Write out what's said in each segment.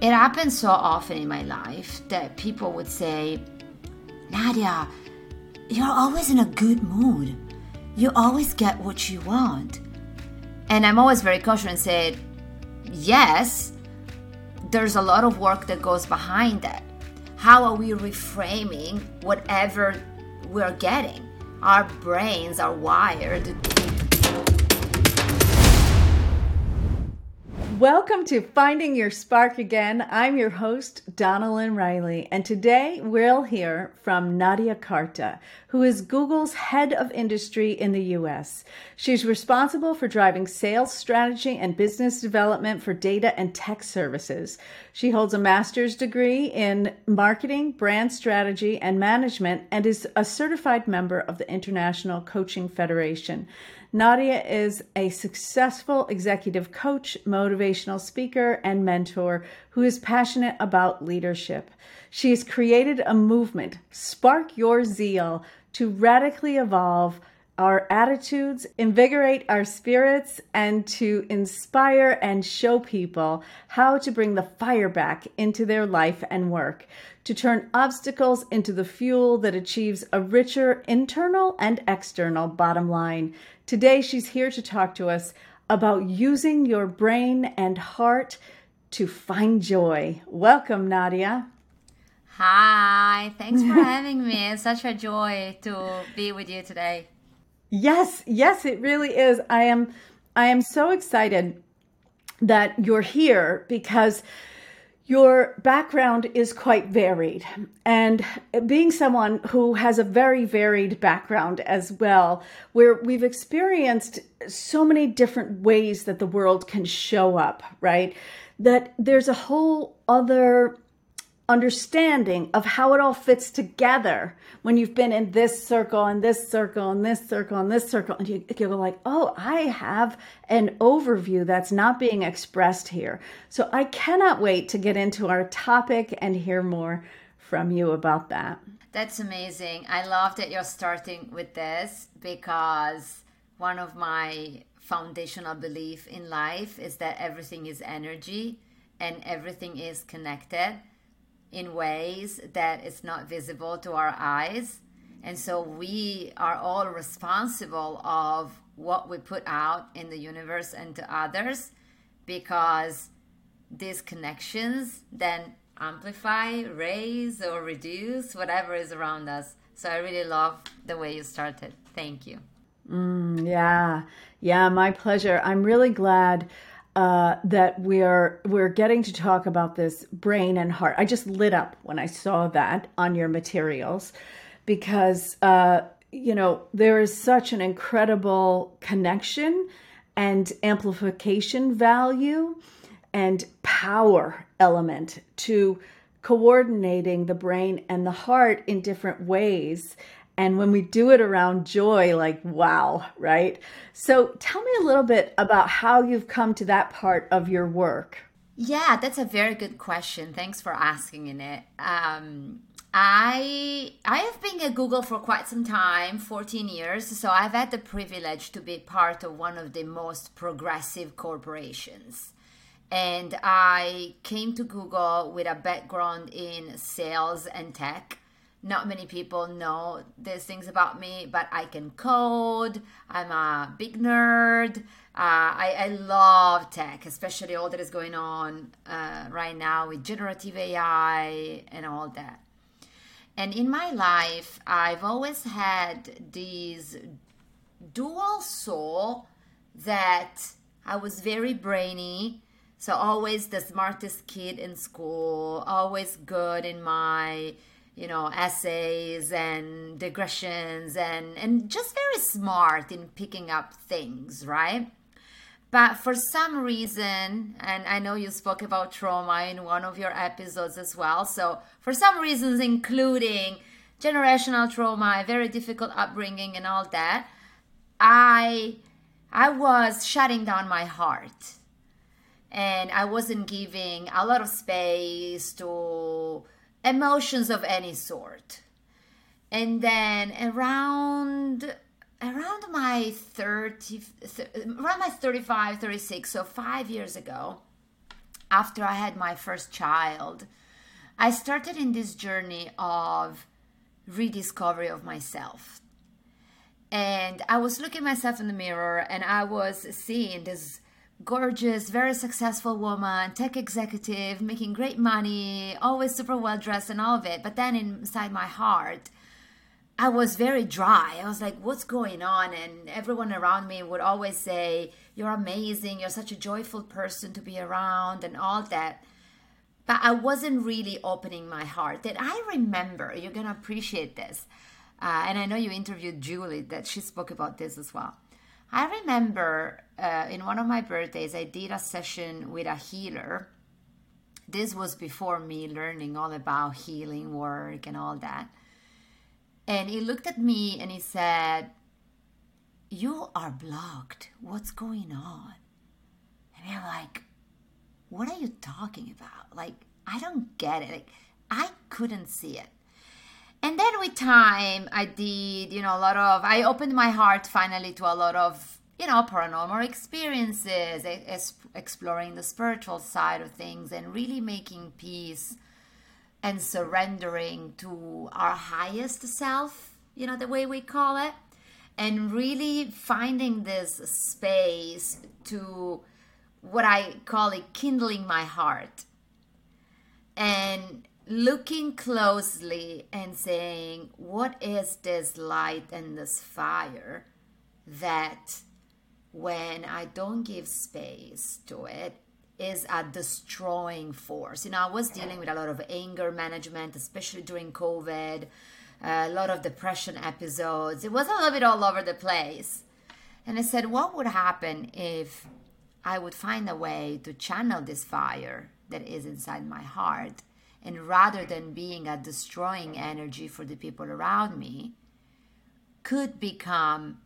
It happens so often in my life that people would say, Nadia, you're always in a good mood. You always get what you want. And I'm always very cautious and say, yes, there's a lot of work that goes behind that. How are we reframing whatever we're getting? Our brains are wired Welcome to Finding Your Spark Again. I'm your host, Donalyn Riley, and today we'll hear from Nadia Carta, who is Google's head of industry in the US. She's responsible for driving sales strategy and business development for data and tech services. She holds a master's degree in marketing, brand strategy, and management, and is a certified member of the International Coaching Federation. Nadia is a successful executive coach, motivational speaker, and mentor who is passionate about leadership. She has created a movement, Spark Your Zeal, to radically evolve our attitudes, invigorate our spirits, and to inspire and show people how to bring the fire back into their life and work, to turn obstacles into the fuel that achieves a richer internal and external bottom line, Today, she's here to talk to us about using your brain and heart to find joy. Welcome, Nadia. Hi, thanks for having me. It's such a joy to be with you today. Yes, yes, it really is. I am I am so excited that you're here because your background is quite varied. And being someone who has a very varied background as well, where we've experienced so many different ways that the world can show up, right? That there's a whole other understanding of how it all fits together when you've been in this circle and this circle and this circle and this circle. And you, you go like oh i have an overview that's not being expressed here. So i cannot wait to get into our topic and hear more from you about that. That's amazing. I love that you're starting with this because one of my foundational belief in life is that everything is energy and everything is connected in ways that it's not visible to our eyes. And so we are all responsible of what we put out in the universe and to others because these connections then amplify raise or reduce whatever is around us. So i really love the way you started. Thank you. Mm, yeah. Yeah my pleasure. I'm really glad uh, that we're we're getting to talk about this brain and heart. I just lit up when I saw that on your materials because uh, you know there is such an incredible connection and amplification value and power element to coordinating the brain and the heart in different ways and when we do it around joy, like, wow, right? So tell me a little bit about how you've come to that part of your work. Yeah, that's a very good question. Thanks for asking in it. Um, I I have been at Google for quite some time, 14 years, so I've had the privilege to be part of one of the most progressive corporations. And I came to Google with a background in sales and tech not many people know these things about me, but I can code. I'm a big nerd. Uh, I, I, love tech, especially all that is going on uh, right now with generative AI and all that. And in my life, I've always had this dual soul that I was very brainy. So, always the smartest kid in school, always good in my you know essays and digressions and and just very smart in picking up things right? But for some reason and i know you spoke about trauma in one of your episodes as well so for some reasons including generational trauma very difficult upbringing and all that i i was shutting down my heart. And i wasn't giving a lot of space to emotions of any sort. And then around around my 30 around my 35 36 so 5 years ago after I had my first child, I started in this journey of rediscovery of myself. And I was looking myself in the mirror and I was seeing this gorgeous, very successful woman, tech executive, making great money, always super well dressed and all of it. But then inside my heart, I was very dry. I was like, what's going on? And everyone around me would always say, You're amazing. You're such a joyful person to be around, and all that. But I wasn't really opening my heart. That I remember, you're going to appreciate this. Uh, and I know you interviewed Julie, that she spoke about this as well. I remember uh, in one of my birthdays, I did a session with a healer. This was before me learning all about healing work and all that. And he looked at me and he said, You are blocked. What's going on? And I'm like, What are you talking about? Like, I don't get it. Like, I couldn't see it. And then with time, I did, you know, a lot of, I opened my heart finally to a lot of, you know, paranormal experiences, exploring the spiritual side of things, and really making peace and surrendering to our highest self, you know, the way we call it, and really finding this space to what I call it kindling my heart. And looking closely and saying, What is this light and this fire that when I don't give space to it, is a destroying force. You know, I was dealing with a lot of anger management, especially during COVID, a lot of depression episodes. It was a little bit all over the place. And I said, what would happen if I would find a way to channel this fire that is inside my heart? And rather than being a destroying energy for the people around me, could become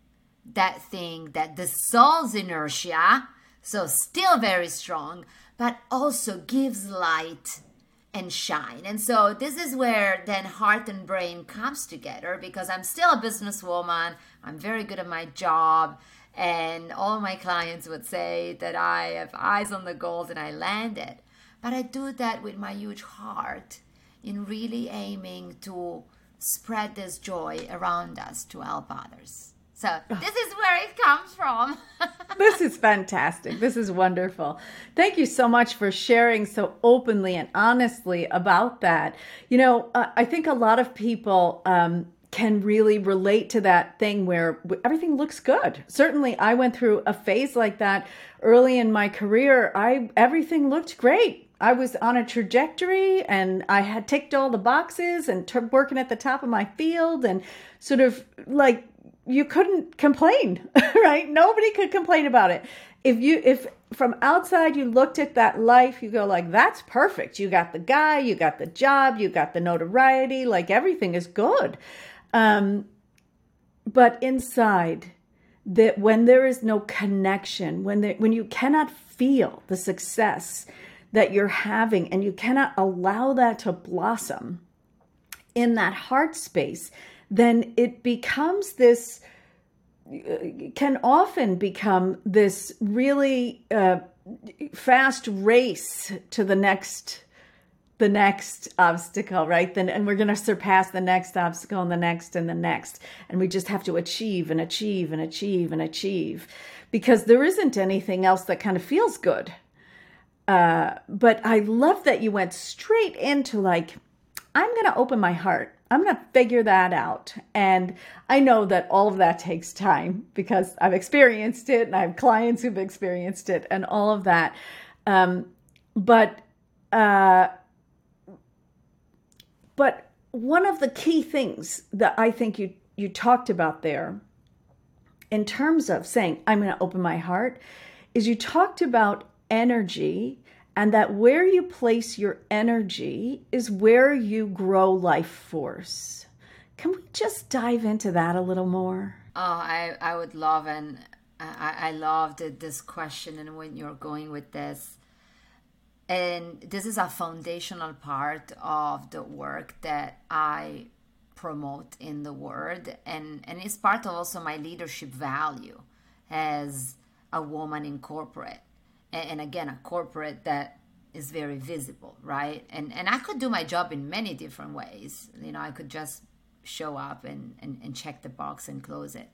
that thing that dissolves inertia so still very strong, but also gives light and shine. And so this is where then heart and brain comes together because I'm still a businesswoman. I'm very good at my job. And all my clients would say that I have eyes on the gold and I landed. But I do that with my huge heart in really aiming to spread this joy around us to help others. So this is where it comes from. this is fantastic. This is wonderful. Thank you so much for sharing so openly and honestly about that. You know, uh, I think a lot of people um, can really relate to that thing where everything looks good. Certainly, I went through a phase like that early in my career. I everything looked great. I was on a trajectory and I had ticked all the boxes and t- working at the top of my field and sort of like you couldn't complain, right? Nobody could complain about it. If you if from outside you looked at that life, you go like that's perfect. You got the guy, you got the job, you got the notoriety, like everything is good. Um but inside that when there is no connection, when when you cannot feel the success that you're having and you cannot allow that to blossom in that heart space, then it becomes this can often become this really uh, fast race to the next the next obstacle right? Then and we're going to surpass the next obstacle and the next and the next and we just have to achieve and achieve and achieve and achieve because there isn't anything else that kind of feels good uh, but i love that you went straight into like i'm going to open my heart I'm going to figure that out. And I know that all of that takes time because I've experienced it and I have clients who've experienced it and all of that. Um, but, uh, but one of the key things that I think you, you talked about there in terms of saying, I'm going to open my heart, is you talked about energy and that where you place your energy is where you grow life force. Can we just dive into that a little more? Oh, I, I would love and I, I loved this question and when you're going with this. And this is a foundational part of the work that I promote in the world and, and it's part of also my leadership value as a woman in corporate and again a corporate that is very visible, right? And and I could do my job in many different ways. You know, I could just show up and, and, and check the box and close it.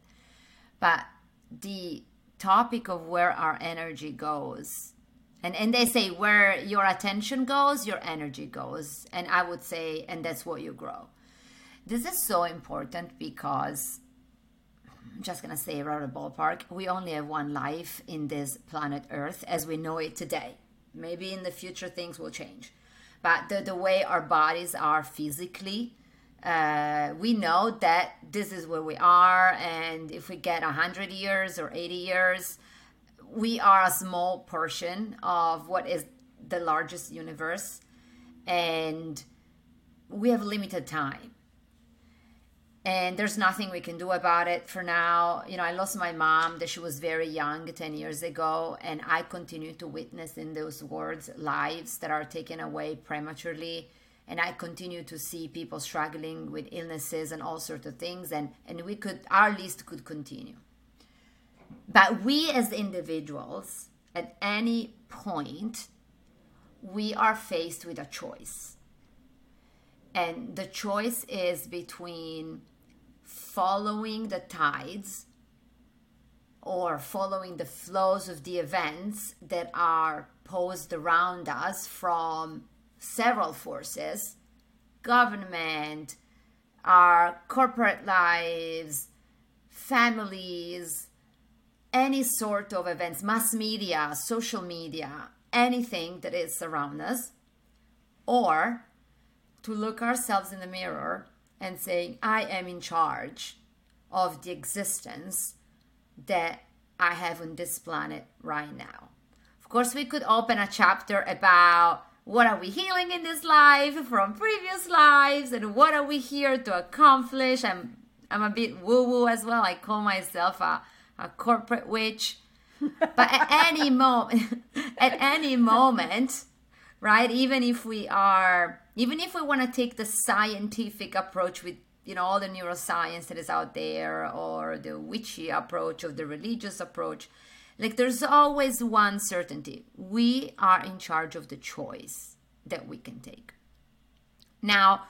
But the topic of where our energy goes and and they say where your attention goes your energy goes and i would say and that's what you grow this is so important because i'm just going to say around the ballpark we only have one life in this planet earth as we know it today. Maybe in the future things will change. But the, the way our bodies are physically uh, we know that this is where we are and if we get 100 years or 80 years we are a small portion of what is the largest universe and we have limited time and there's nothing we can do about it for now. You know i lost my mom that she was very young 10 years ago and i continue to witness in those words lives that are taken away prematurely. And i continue to see people struggling with illnesses and all sorts of things and and we could our list could continue. But we as individuals, at any point, we are faced with a choice. And the choice is between following the tides or following the flows of the events that are posed around us from several forces government, our corporate lives, families, any sort of events, mass media, social media, anything that is around us, or to look ourselves in the mirror and saying, I am in charge of the existence that I have on this planet right now. Of course, we could open a chapter about what are we healing in this life from previous lives and what are we here to accomplish. I'm I'm a bit woo woo as well. I call myself a a corporate witch. but at any moment, at any moment, right? Even if we are, even if we want to take the scientific approach with you know all the neuroscience that is out there, or the witchy approach, or the religious approach, like there's always one certainty: we are in charge of the choice that we can take. Now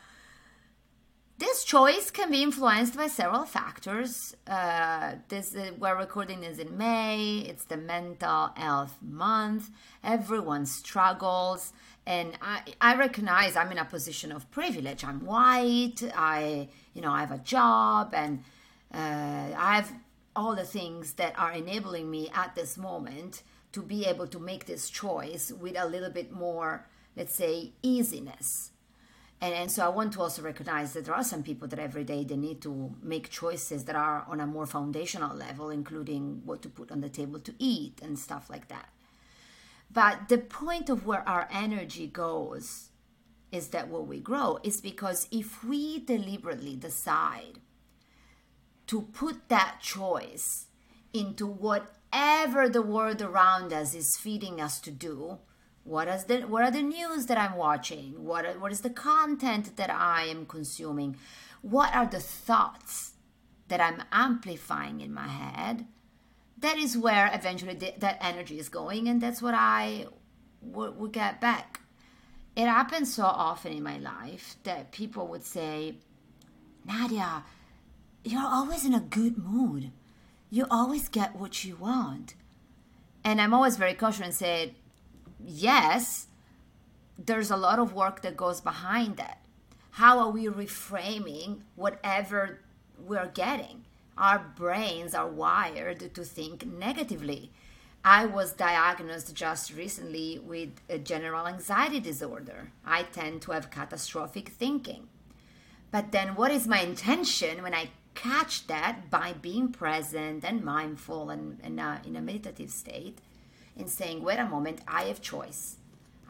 this choice can be influenced by several factors. Uh, this uh, we're recording this in May. It's the mental health month. Everyone struggles, and I I recognize I'm in a position of privilege. I'm white. I you know I have a job, and uh, I have all the things that are enabling me at this moment to be able to make this choice with a little bit more, let's say, easiness and, and so I want to also recognize that there are some people that every day they need to make choices that are on a more foundational level, including what to put on the table to eat and stuff like that. But the point of where our energy goes is that what we grow is because if we deliberately decide to put that choice into whatever the world around us is feeding us to do, what is the what are the news that i'm watching? What are, what is the content that i am consuming? What are the thoughts that i'm amplifying in my head? That is where eventually the, that energy is going and that's what i would, would get back. It happens so often in my life that people would say nadia you're always in a good mood. You always get what you want. And i'm always very cautious and say yes, there's a lot of work that goes behind that. How are we reframing whatever we're getting? Our brains are wired to think negatively. I was diagnosed just recently with a general anxiety disorder. I tend to have catastrophic thinking. But then, what is my intention when I catch that by being present and mindful and, and uh, in a meditative state? In saying, wait a moment, I have choice.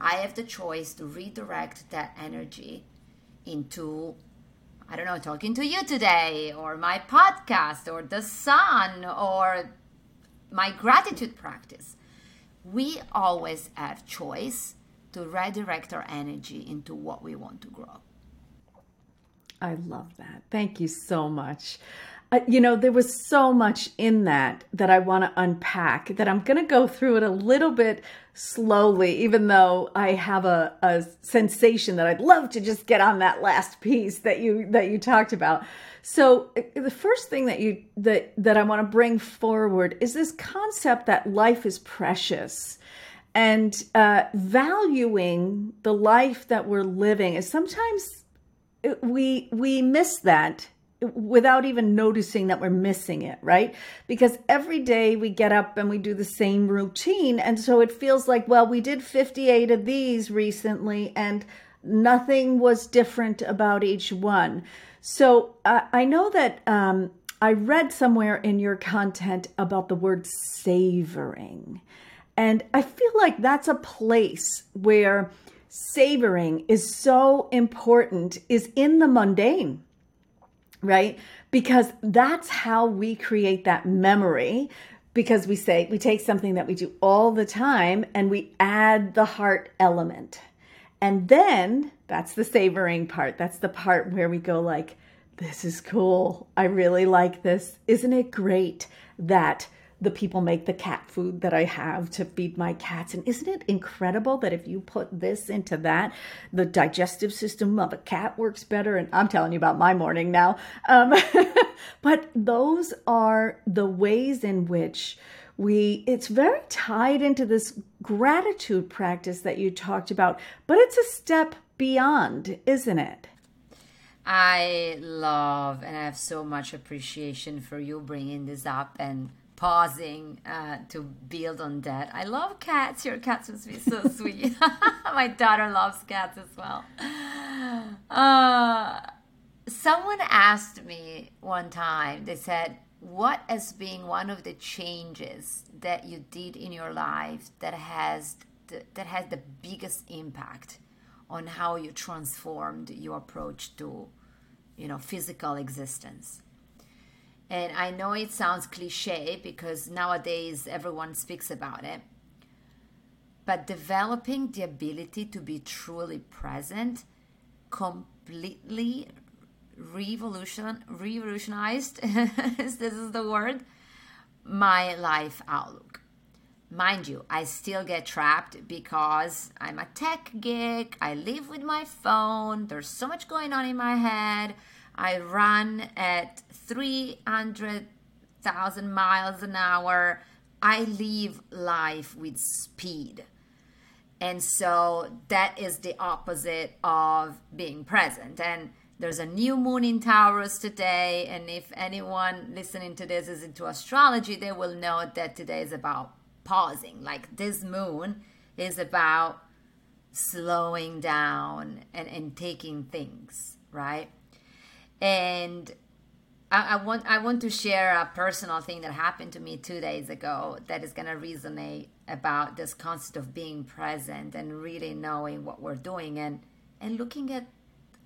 I have the choice to redirect that energy into, I don't know, talking to you today, or my podcast, or the sun, or my gratitude practice. We always have choice to redirect our energy into what we want to grow. I love that. Thank you so much. You know, there was so much in that that I want to unpack that I'm going to go through it a little bit slowly, even though I have a, a sensation that I'd love to just get on that last piece that you that you talked about. So uh, the first thing that you that that I want to bring forward is this concept that life is precious and uh, valuing the life that we're living is sometimes uh, we we miss that without even noticing that we're missing it, right? Because every day we get up and we do the same routine. And so it feels like, well, we did 58 of these recently and nothing was different about each one. So uh, I know that um, I read somewhere in your content about the word savoring. And I feel like that's a place where savoring is so important, is in the mundane right? Because that's how we create that memory. Because we say, we take something that we do all the time and we add the heart element. And then that's the savoring part. That's the part where we go, like, this is cool. I really like this. Isn't it great that the people make the cat food that I have to feed my cats. And isn't it incredible that if you put this into that, the digestive system of a cat works better? And I'm telling you about my morning now. Um, but those are the ways in which we it's very tied into this gratitude practice that you talked about but it's a step beyond isn't it i love and i have so much appreciation for you bringing this up and pausing uh, to build on that. I love cats. Your cats must be so sweet. My daughter loves cats as well. Uh, someone asked me one time, they said, What has been one of the changes that you did in your life that has the, that has the biggest impact on how you transformed your approach to you know physical existence and I know it sounds cliche because nowadays everyone speaks about it. But developing the ability to be truly present completely revolution revolutionized this is the word my life outlook mind you i still get trapped because i'm a tech geek i live with my phone there's so much going on in my head I run at 300,000 miles an hour. I live life with speed. And so that is the opposite of being present. And there's a new moon in Taurus today. And if anyone listening to this is into astrology, they will know that today is about pausing. Like this moon is about slowing down and, and taking things, right? And I, I, want I want to share a personal thing that happened to me two days ago that is gonna resonate about this concept of being present and really knowing what we're doing and and looking at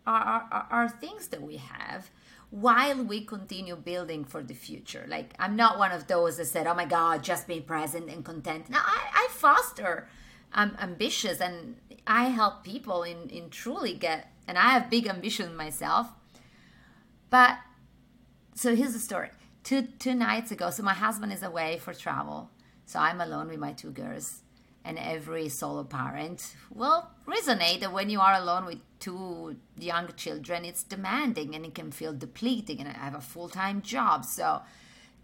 our, our, our things that we have while we continue building for the future. Like I'm not one of those that said, "Oh my God, just be present and content." Now I, I foster. I'm ambitious and I help people in in truly get. And I have big ambition myself but so here's the story. Two two nights ago, so my husband is away for travel, so I'm alone with my two girls. And every solo parent will resonate that when you are alone with two young children, it's demanding and it can feel depleting. And I have a full time job. So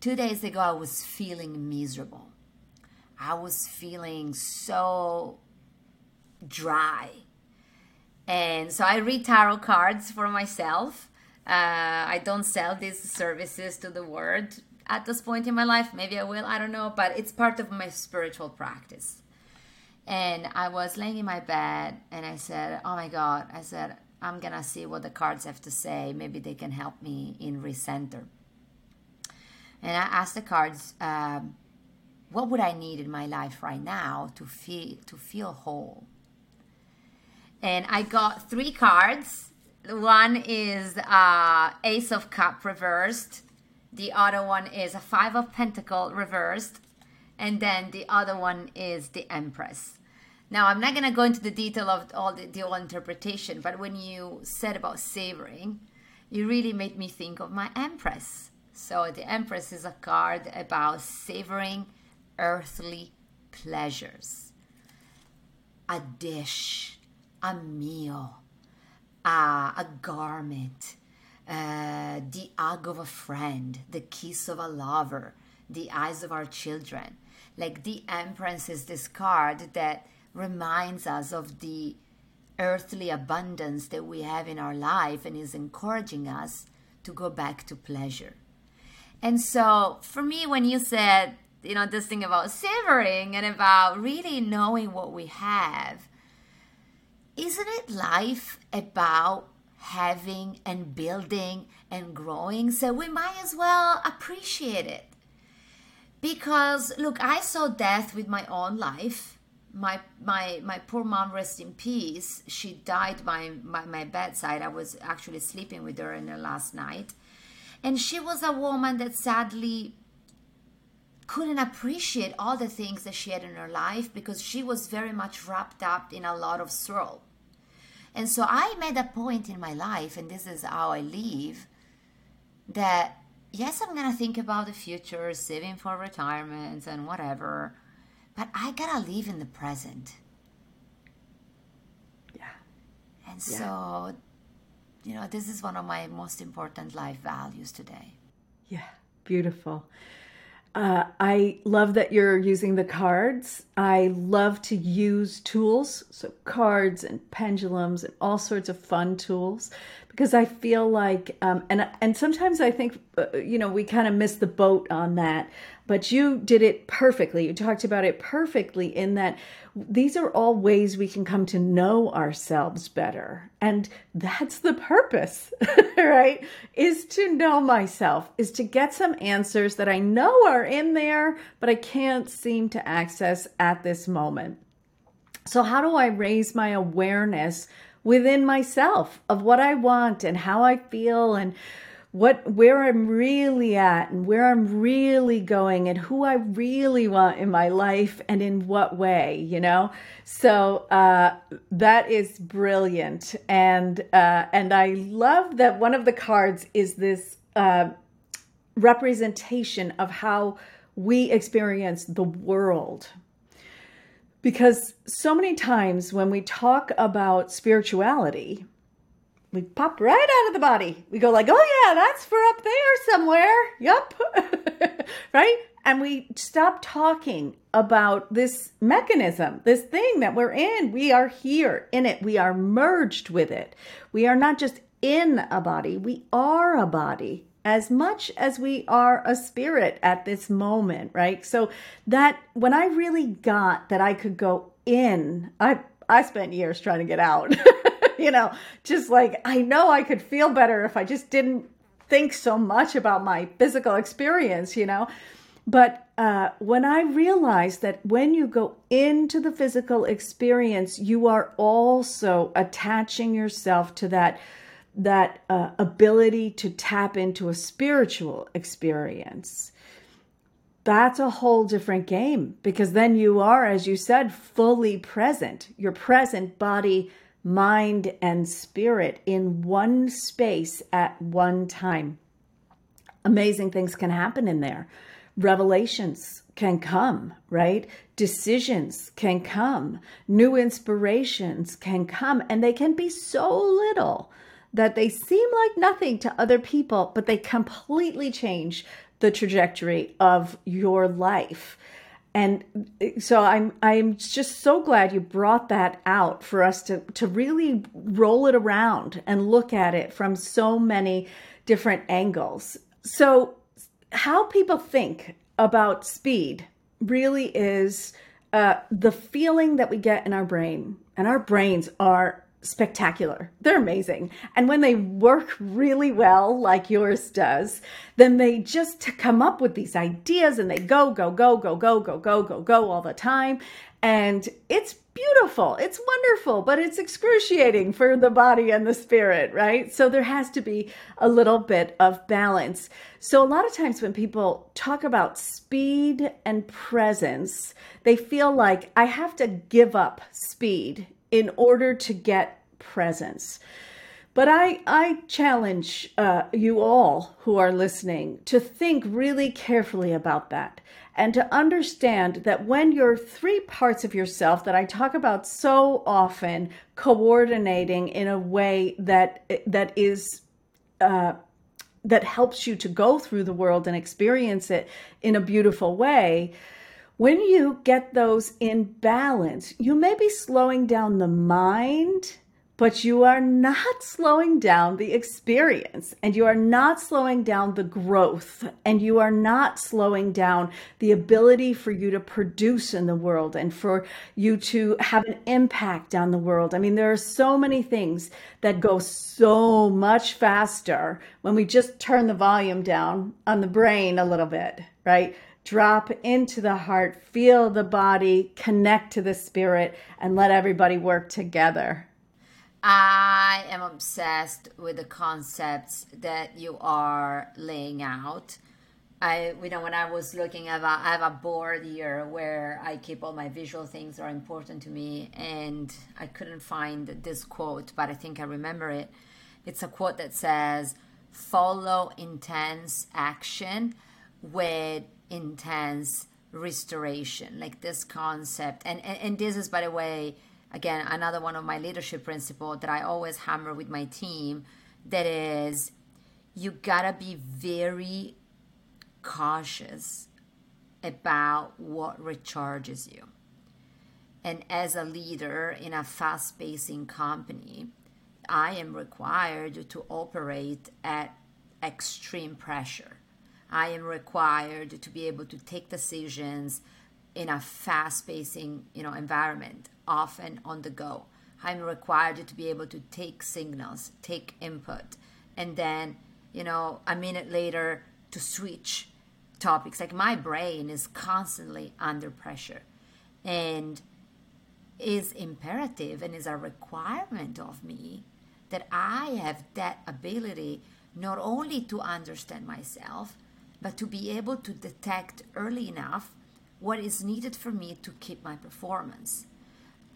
two days ago, I was feeling miserable. I was feeling so dry. And so I read tarot cards for myself uh, I don't sell these services to the world at this point in my life. Maybe I will, I don't know, but it's part of my spiritual practice. And I was laying in my bed and I said, Oh my God, I said, I'm gonna see what the cards have to say. Maybe they can help me in recenter. And I asked the cards, um, what would I need in my life right now to feel to feel whole? And I got three cards one is uh, Ace of Cup reversed. The other one is a Five of Pentacle reversed. And then the other one is the Empress. Now, I'm not going to go into the detail of all the, the interpretation, but when you said about savoring, you really made me think of my Empress. So the Empress is a card about savoring earthly pleasures. A dish, a meal, uh, a garment, uh, the hug of a friend, the kiss of a lover, the eyes of our children. Like the Empress is this card that reminds us of the earthly abundance that we have in our life and is encouraging us to go back to pleasure. And so for me, when you said, you know, this thing about savoring and about really knowing what we have, isn't it life about having and building and growing? So we might as well appreciate it. Because look, I saw death with my own life. My my my poor mom rest in peace. She died by my, my bedside. I was actually sleeping with her in her last night. And she was a woman that sadly couldn't appreciate all the things that she had in her life because she was very much wrapped up in a lot of sorrow. And so I made a point in my life, and this is how I live, that yes, I'm gonna think about the future, saving for retirement and whatever, but I gotta live in the present. Yeah. And yeah. so, you know, this is one of my most important life values today. Yeah, beautiful. Uh, I love that you're using the cards. I love to use tools, so cards and pendulums and all sorts of fun tools, because I feel like, um, and and sometimes I think, uh, you know, we kind of miss the boat on that. But you did it perfectly. You talked about it perfectly in that these are all ways we can come to know ourselves better. And that's the purpose, right? Is to know myself, is to get some answers that I know are in there, but I can't seem to access at this moment. So, how do I raise my awareness within myself of what I want and how I feel and what where I'm really at and where I'm really going and who I really want in my life and in what way, you know. So uh, that is brilliant, and uh, and I love that one of the cards is this uh, representation of how we experience the world. Because so many times when we talk about spirituality, we pop right out of the body. We go like, oh yeah, that's for up there somewhere. Yup. right? And we stop talking about this mechanism, this thing that we're in. We are here in it. We are merged with it. We are not just in a body, we are a body as much as we are a spirit at this moment, right? So that when I really got that I could go in, I I spent years trying to get out. you know, just like I know I could feel better if I just didn't think so much about my physical experience, you know. But uh, when I realized that when you go into the physical experience, you are also attaching yourself to that that uh, ability to tap into a spiritual experience. That's a whole different game because then you are, as you said, fully present. Your present body, mind, and spirit in one space at one time. Amazing things can happen in there. Revelations can come, right? Decisions can come. New inspirations can come, and they can be so little that they seem like nothing to other people, but they completely change the trajectory of your life and so i'm i'm just so glad you brought that out for us to to really roll it around and look at it from so many different angles. So how people think about speed really is uh, the feeling that we get in our brain. And our brains are spectacular. They're amazing. And when they work really well, like yours does, then they just come up with these ideas and they go, go, go, go, go, go, go, go, go all the time. And it's beautiful. It's wonderful, but it's excruciating for the body and the spirit, right? So there has to be a little bit of balance. So a lot of times when people talk about speed and presence, they feel like I have to give up speed in order to get presence. But I, I challenge uh, you all who are listening to think really carefully about that and to understand that when your three parts of yourself that I talk about so often coordinating in a way that that is uh, that helps you to go through the world and experience it in a beautiful way. When you get those in balance, you may be slowing down the mind but you are not slowing down the experience and you are not slowing down the growth and you are not slowing down the ability for you to produce in the world and for you to have an impact on the world. I mean, there are so many things that go so much faster when we just turn the volume down on the brain a little bit, right? Drop into the heart, feel the body, connect to the spirit, and let everybody work together. I am obsessed with the concepts that you are laying out. I, you know, when I was looking I have a board here where I keep all my visual things that are important to me, and I couldn't find this quote, but I think I remember it. It's a quote that says, "Follow intense action with intense restoration." Like this concept, and and, and this is, by the way again another one of my leadership principle that i always hammer with my team that is you gotta be very cautious about what recharges you and as a leader in a fast pacing company i am required to operate at extreme pressure i am required to be able to take decisions in a fast pacing you know environment often on the go. I'm required to be able to take signals take input and then you know a minute later to switch topics. Like my brain is constantly under pressure and is imperative and is a requirement of me that i have that ability not only to understand myself but to be able to detect early enough what is needed for me to keep my performance.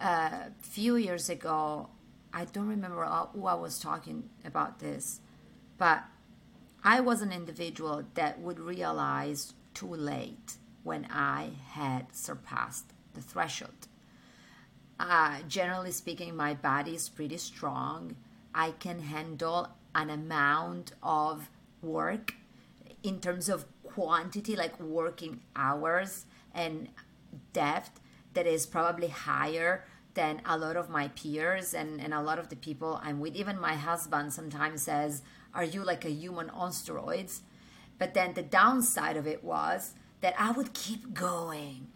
A uh, few years ago, I don't remember who I was talking about this, but I was an individual that would realize too late when I had surpassed the threshold. Uh, generally speaking, my body is pretty strong. I can handle an amount of work in terms of quantity, like working hours and depth that is probably higher than a lot of my peers and, and a lot of the people I'm with. Even my husband sometimes says, Are you like a human on steroids? But then the downside of it was that I would keep going.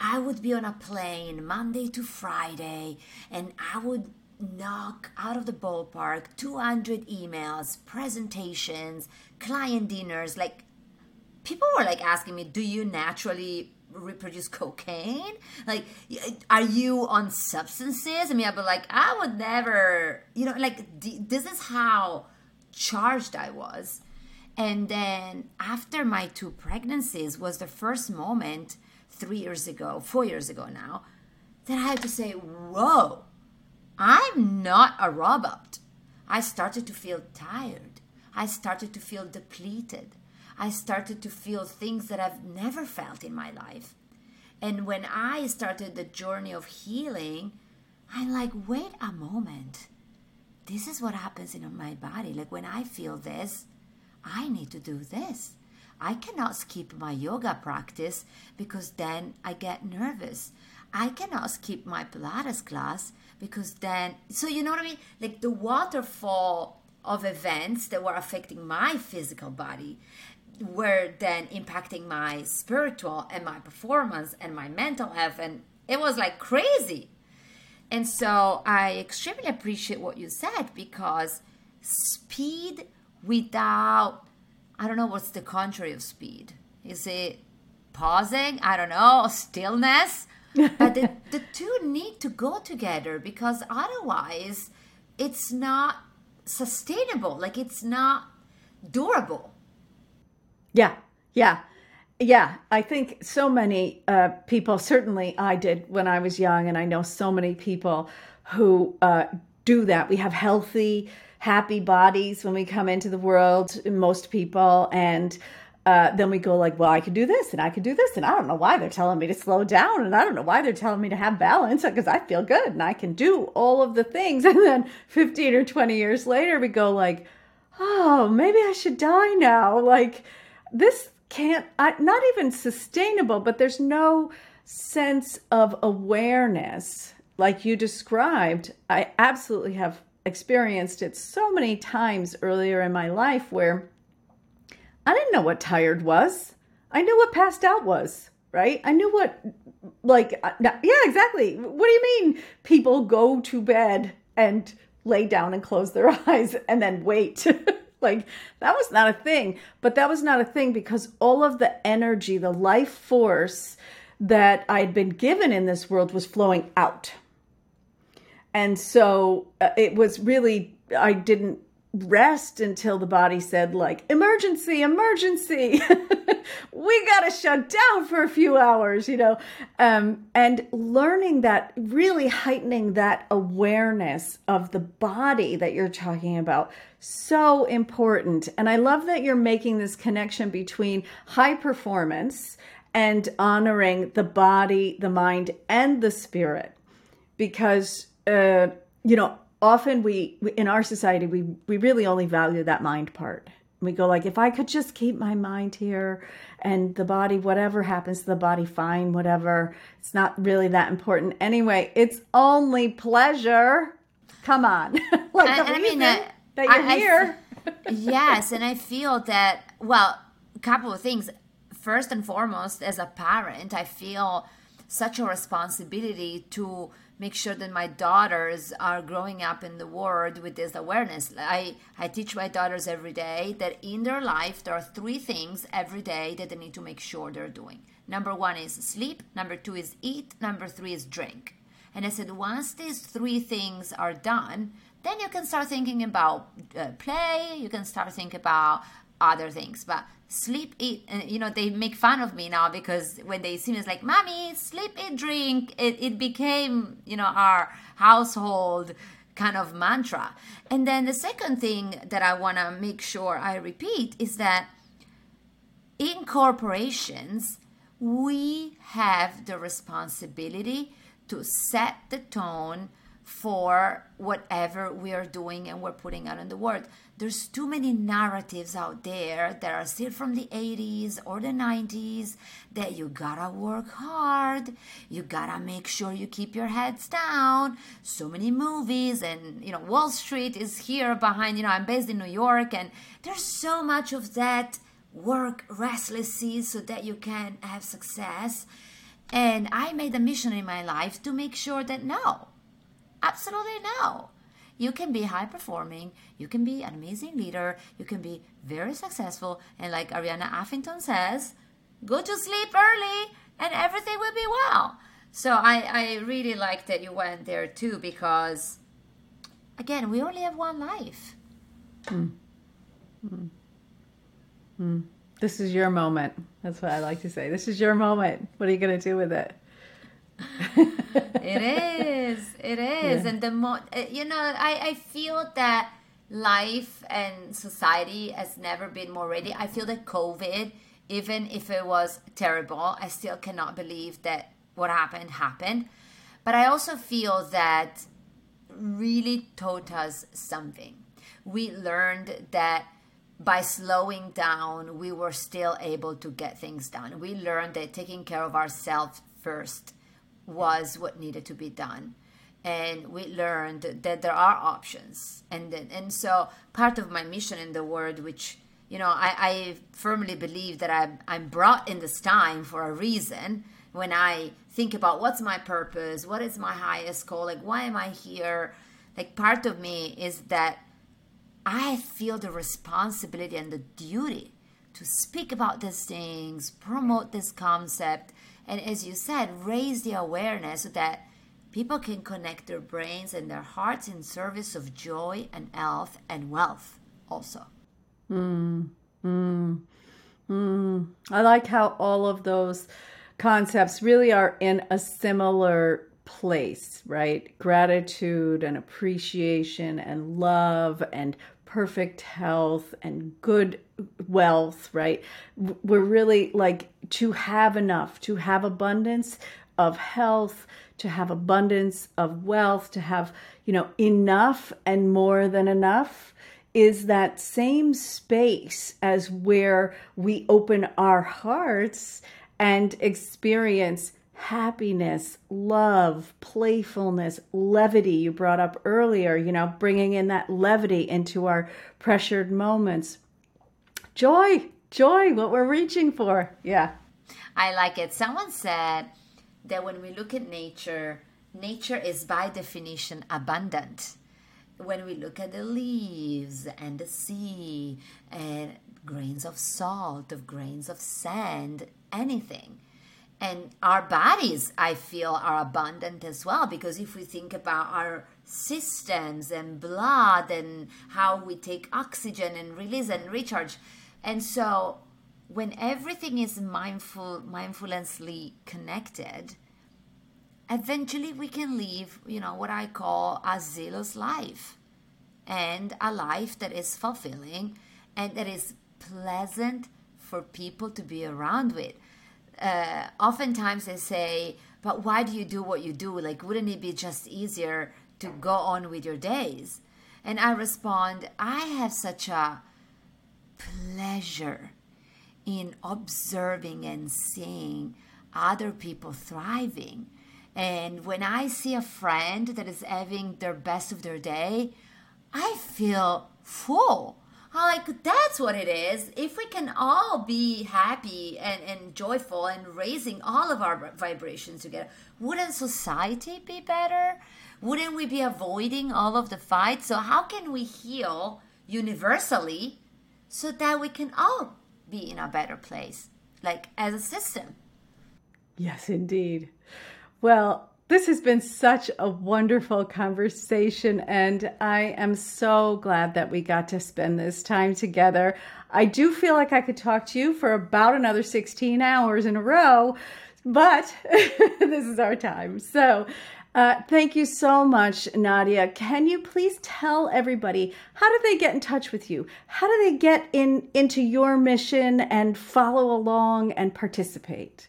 I would be on a plane Monday to Friday and I would knock out of the ballpark 200 emails, presentations, client dinners. Like people were like asking me, Do you naturally reproduce cocaine? Like, are you on substances? I mean, I'd be like, I would never, you know, like, this is how charged I was. And then after my two pregnancies was the first moment three years ago, four years ago now, that I had to say, whoa, I'm not a robot. I started to feel tired. I started to feel depleted. I started to feel things that I've never felt in my life. And when I started the journey of healing, I'm like, wait a moment. This is what happens in my body. Like when I feel this, I need to do this. I cannot skip my yoga practice because then I get nervous. I cannot skip my Pilates class because then, so you know what I mean? Like the waterfall of events that were affecting my physical body were then impacting my spiritual and my performance and my mental health and it was like crazy. And so i extremely appreciate what you said because speed without i don't know what's the contrary of speed. Is it pausing? I don't know. Stillness but the, the two need to go together because otherwise it's not sustainable like it's not durable yeah, yeah, yeah. I think so many uh, people, certainly I did when I was young, and I know so many people who uh, do that. We have healthy, happy bodies when we come into the world, most people, and uh, then we go like, well, I could do this and I could do this, and I don't know why they're telling me to slow down, and I don't know why they're telling me to have balance because I feel good and I can do all of the things. And then 15 or 20 years later, we go like, oh, maybe I should die now. Like this can't, I, not even sustainable, but there's no sense of awareness like you described. I absolutely have experienced it so many times earlier in my life where I didn't know what tired was. I knew what passed out was, right? I knew what, like, yeah, exactly. What do you mean people go to bed and lay down and close their eyes and then wait? like, that was not a thing. But that was not a thing because all of the energy, the life force that I'd been given in this world was flowing out. And so uh, it was really, I didn't rest until the body said like emergency emergency. We got to shut down for a few hours you know? Um, and learning that really heightening that awareness of the body that you're talking about so important. And i love that you're making this connection between high performance and honoring the body the mind and the spirit. Because uh, you know often we, we in our society we we really only value that mind part. We go like if i could just keep my mind here and the body whatever happens to the body fine whatever. It's not really that important. Anyway it's only pleasure. Come on. Like I, the I mean, uh, that you're I, here? yes and i feel that well a couple of things. First and foremost as a parent i feel such a responsibility to make sure that my daughters are growing up in the world with this awareness. I, I teach my daughters every day that in their life, there are three things every day that they need to make sure they're doing. Number one is sleep, number two is eat, number three is drink. And I said, once these three things are done, then you can start thinking about uh, play, you can start thinking about other things. But sleep, eat, and you know, they make fun of me now because when they see me, it's like, Mommy, sleep, eat, drink. It, it became, you know, our household kind of mantra. And then the second thing that I want to make sure I repeat is that in corporations, we have the responsibility to set the tone for whatever we are doing and we're putting out in the world. There's too many narratives out there that are still from the 80s or the 90s that you gotta work hard, you gotta make sure you keep your heads down. So many movies, and you know, Wall Street is here behind, you know, I'm based in New York, and there's so much of that work restlessly so that you can have success. And I made a mission in my life to make sure that no, Absolutely no. You can be high performing, you can be an amazing leader, you can be very successful, and like Arianna Huffington says, go to sleep early and everything will be well. So I, I really like that you went there too because, again, we only have one life. Mm. Mm. Mm. This is your moment. That's what I like to say. This is your moment. What are you going to do with it? it is. It is. Yeah. And the more, uh, you know, I, I feel that life and society has never been more ready. I feel that COVID, even if it was terrible, I still cannot believe that what happened happened. But I also feel that really taught us something. We learned that by slowing down, we were still able to get things done. We learned that taking care of ourselves first was what needed to be done. And we learned that there are options. And then and so part of my mission in the world which you know i, I firmly believe that I'm, I'm brought in this time for a reason. When i think about what's my purpose what is my highest goal like why am i here? Like part of me is that i feel the responsibility and the duty to speak about these things promote this concept and as you said, raise the awareness that people can connect their brains and their hearts in service of joy and health and wealth also. Mm, mm, mm. I like how all of those concepts really are in a similar place, right? Gratitude and appreciation and love and perfect health and good wealth, right? We're really like to have enough, to have abundance of health, to have abundance of wealth, to have, you know, enough and more than enough is that same space as where we open our hearts and experience happiness, love, playfulness, levity. You brought up earlier, you know, bringing in that levity into our pressured moments. Joy, joy, what we're reaching for. Yeah. I like it. Someone said that when we look at nature, nature is by definition abundant when we look at the leaves and the sea and grains of salt, of grains of sand, anything. And our bodies, I feel, are abundant as well because if we think about our systems and blood and how we take oxygen and release and recharge. And so when everything is mindful, mindfully connected, eventually we can live, you know, what I call a zealous life and a life that is fulfilling and that is pleasant for people to be around with. Uh, oftentimes they say, but why do you do what you do? Like, wouldn't it be just easier to go on with your days? And I respond, I have such a pleasure in observing and seeing other people thriving and when I see a friend that is having their best of their day, I feel full. I'm like, that's what it is. If we can all be happy and, and joyful and raising all of our vibrations together, wouldn't society be better? Wouldn't we be avoiding all of the fights? So, how can we heal universally so that we can all be in a better place, like as a system? Yes, indeed. Well, this has been such a wonderful conversation, and I am so glad that we got to spend this time together. I do feel like I could talk to you for about another 16 hours in a row, but this is our time. So, uh, thank you so much, Nadia. Can you please tell everybody how do they get in touch with you? How do they get in into your mission and follow along and participate?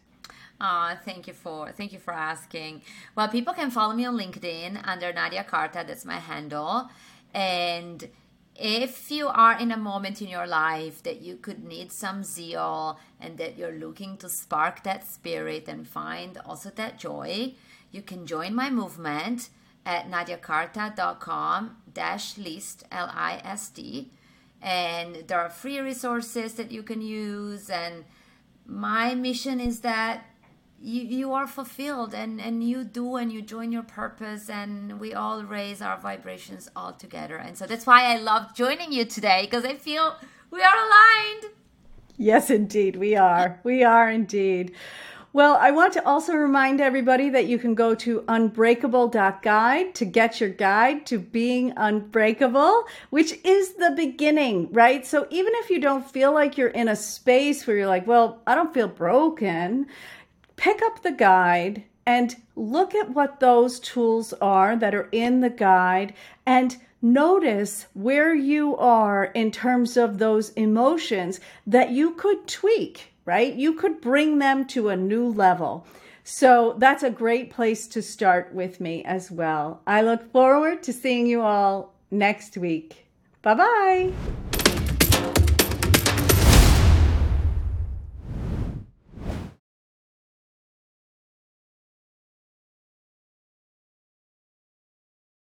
Uh, thank you for thank you for asking. Well, people can follow me on LinkedIn under Nadia Carta. That's my handle. And if you are in a moment in your life that you could need some zeal and that you're looking to spark that spirit and find also that joy, you can join my movement at nadiacarta.com dash list L-I-S-T. And there are free resources that you can use. And my mission is that you, you are fulfilled and, and you do and you join your purpose and we all raise our vibrations all together. And so that's why I love joining you today because I feel we are aligned. Yes, indeed, we are. We are indeed. Well, I want to also remind everybody that you can go to unbreakable.guide to get your guide to being unbreakable, which is the beginning, right? So even if you don't feel like you're in a space where you're like, well, I don't feel broken, pick up the guide and look at what those tools are that are in the guide and notice where you are in terms of those emotions that you could tweak, right? You could bring them to a new level. So that's a great place to start with me as well. I look forward to seeing you all next week. Bye bye.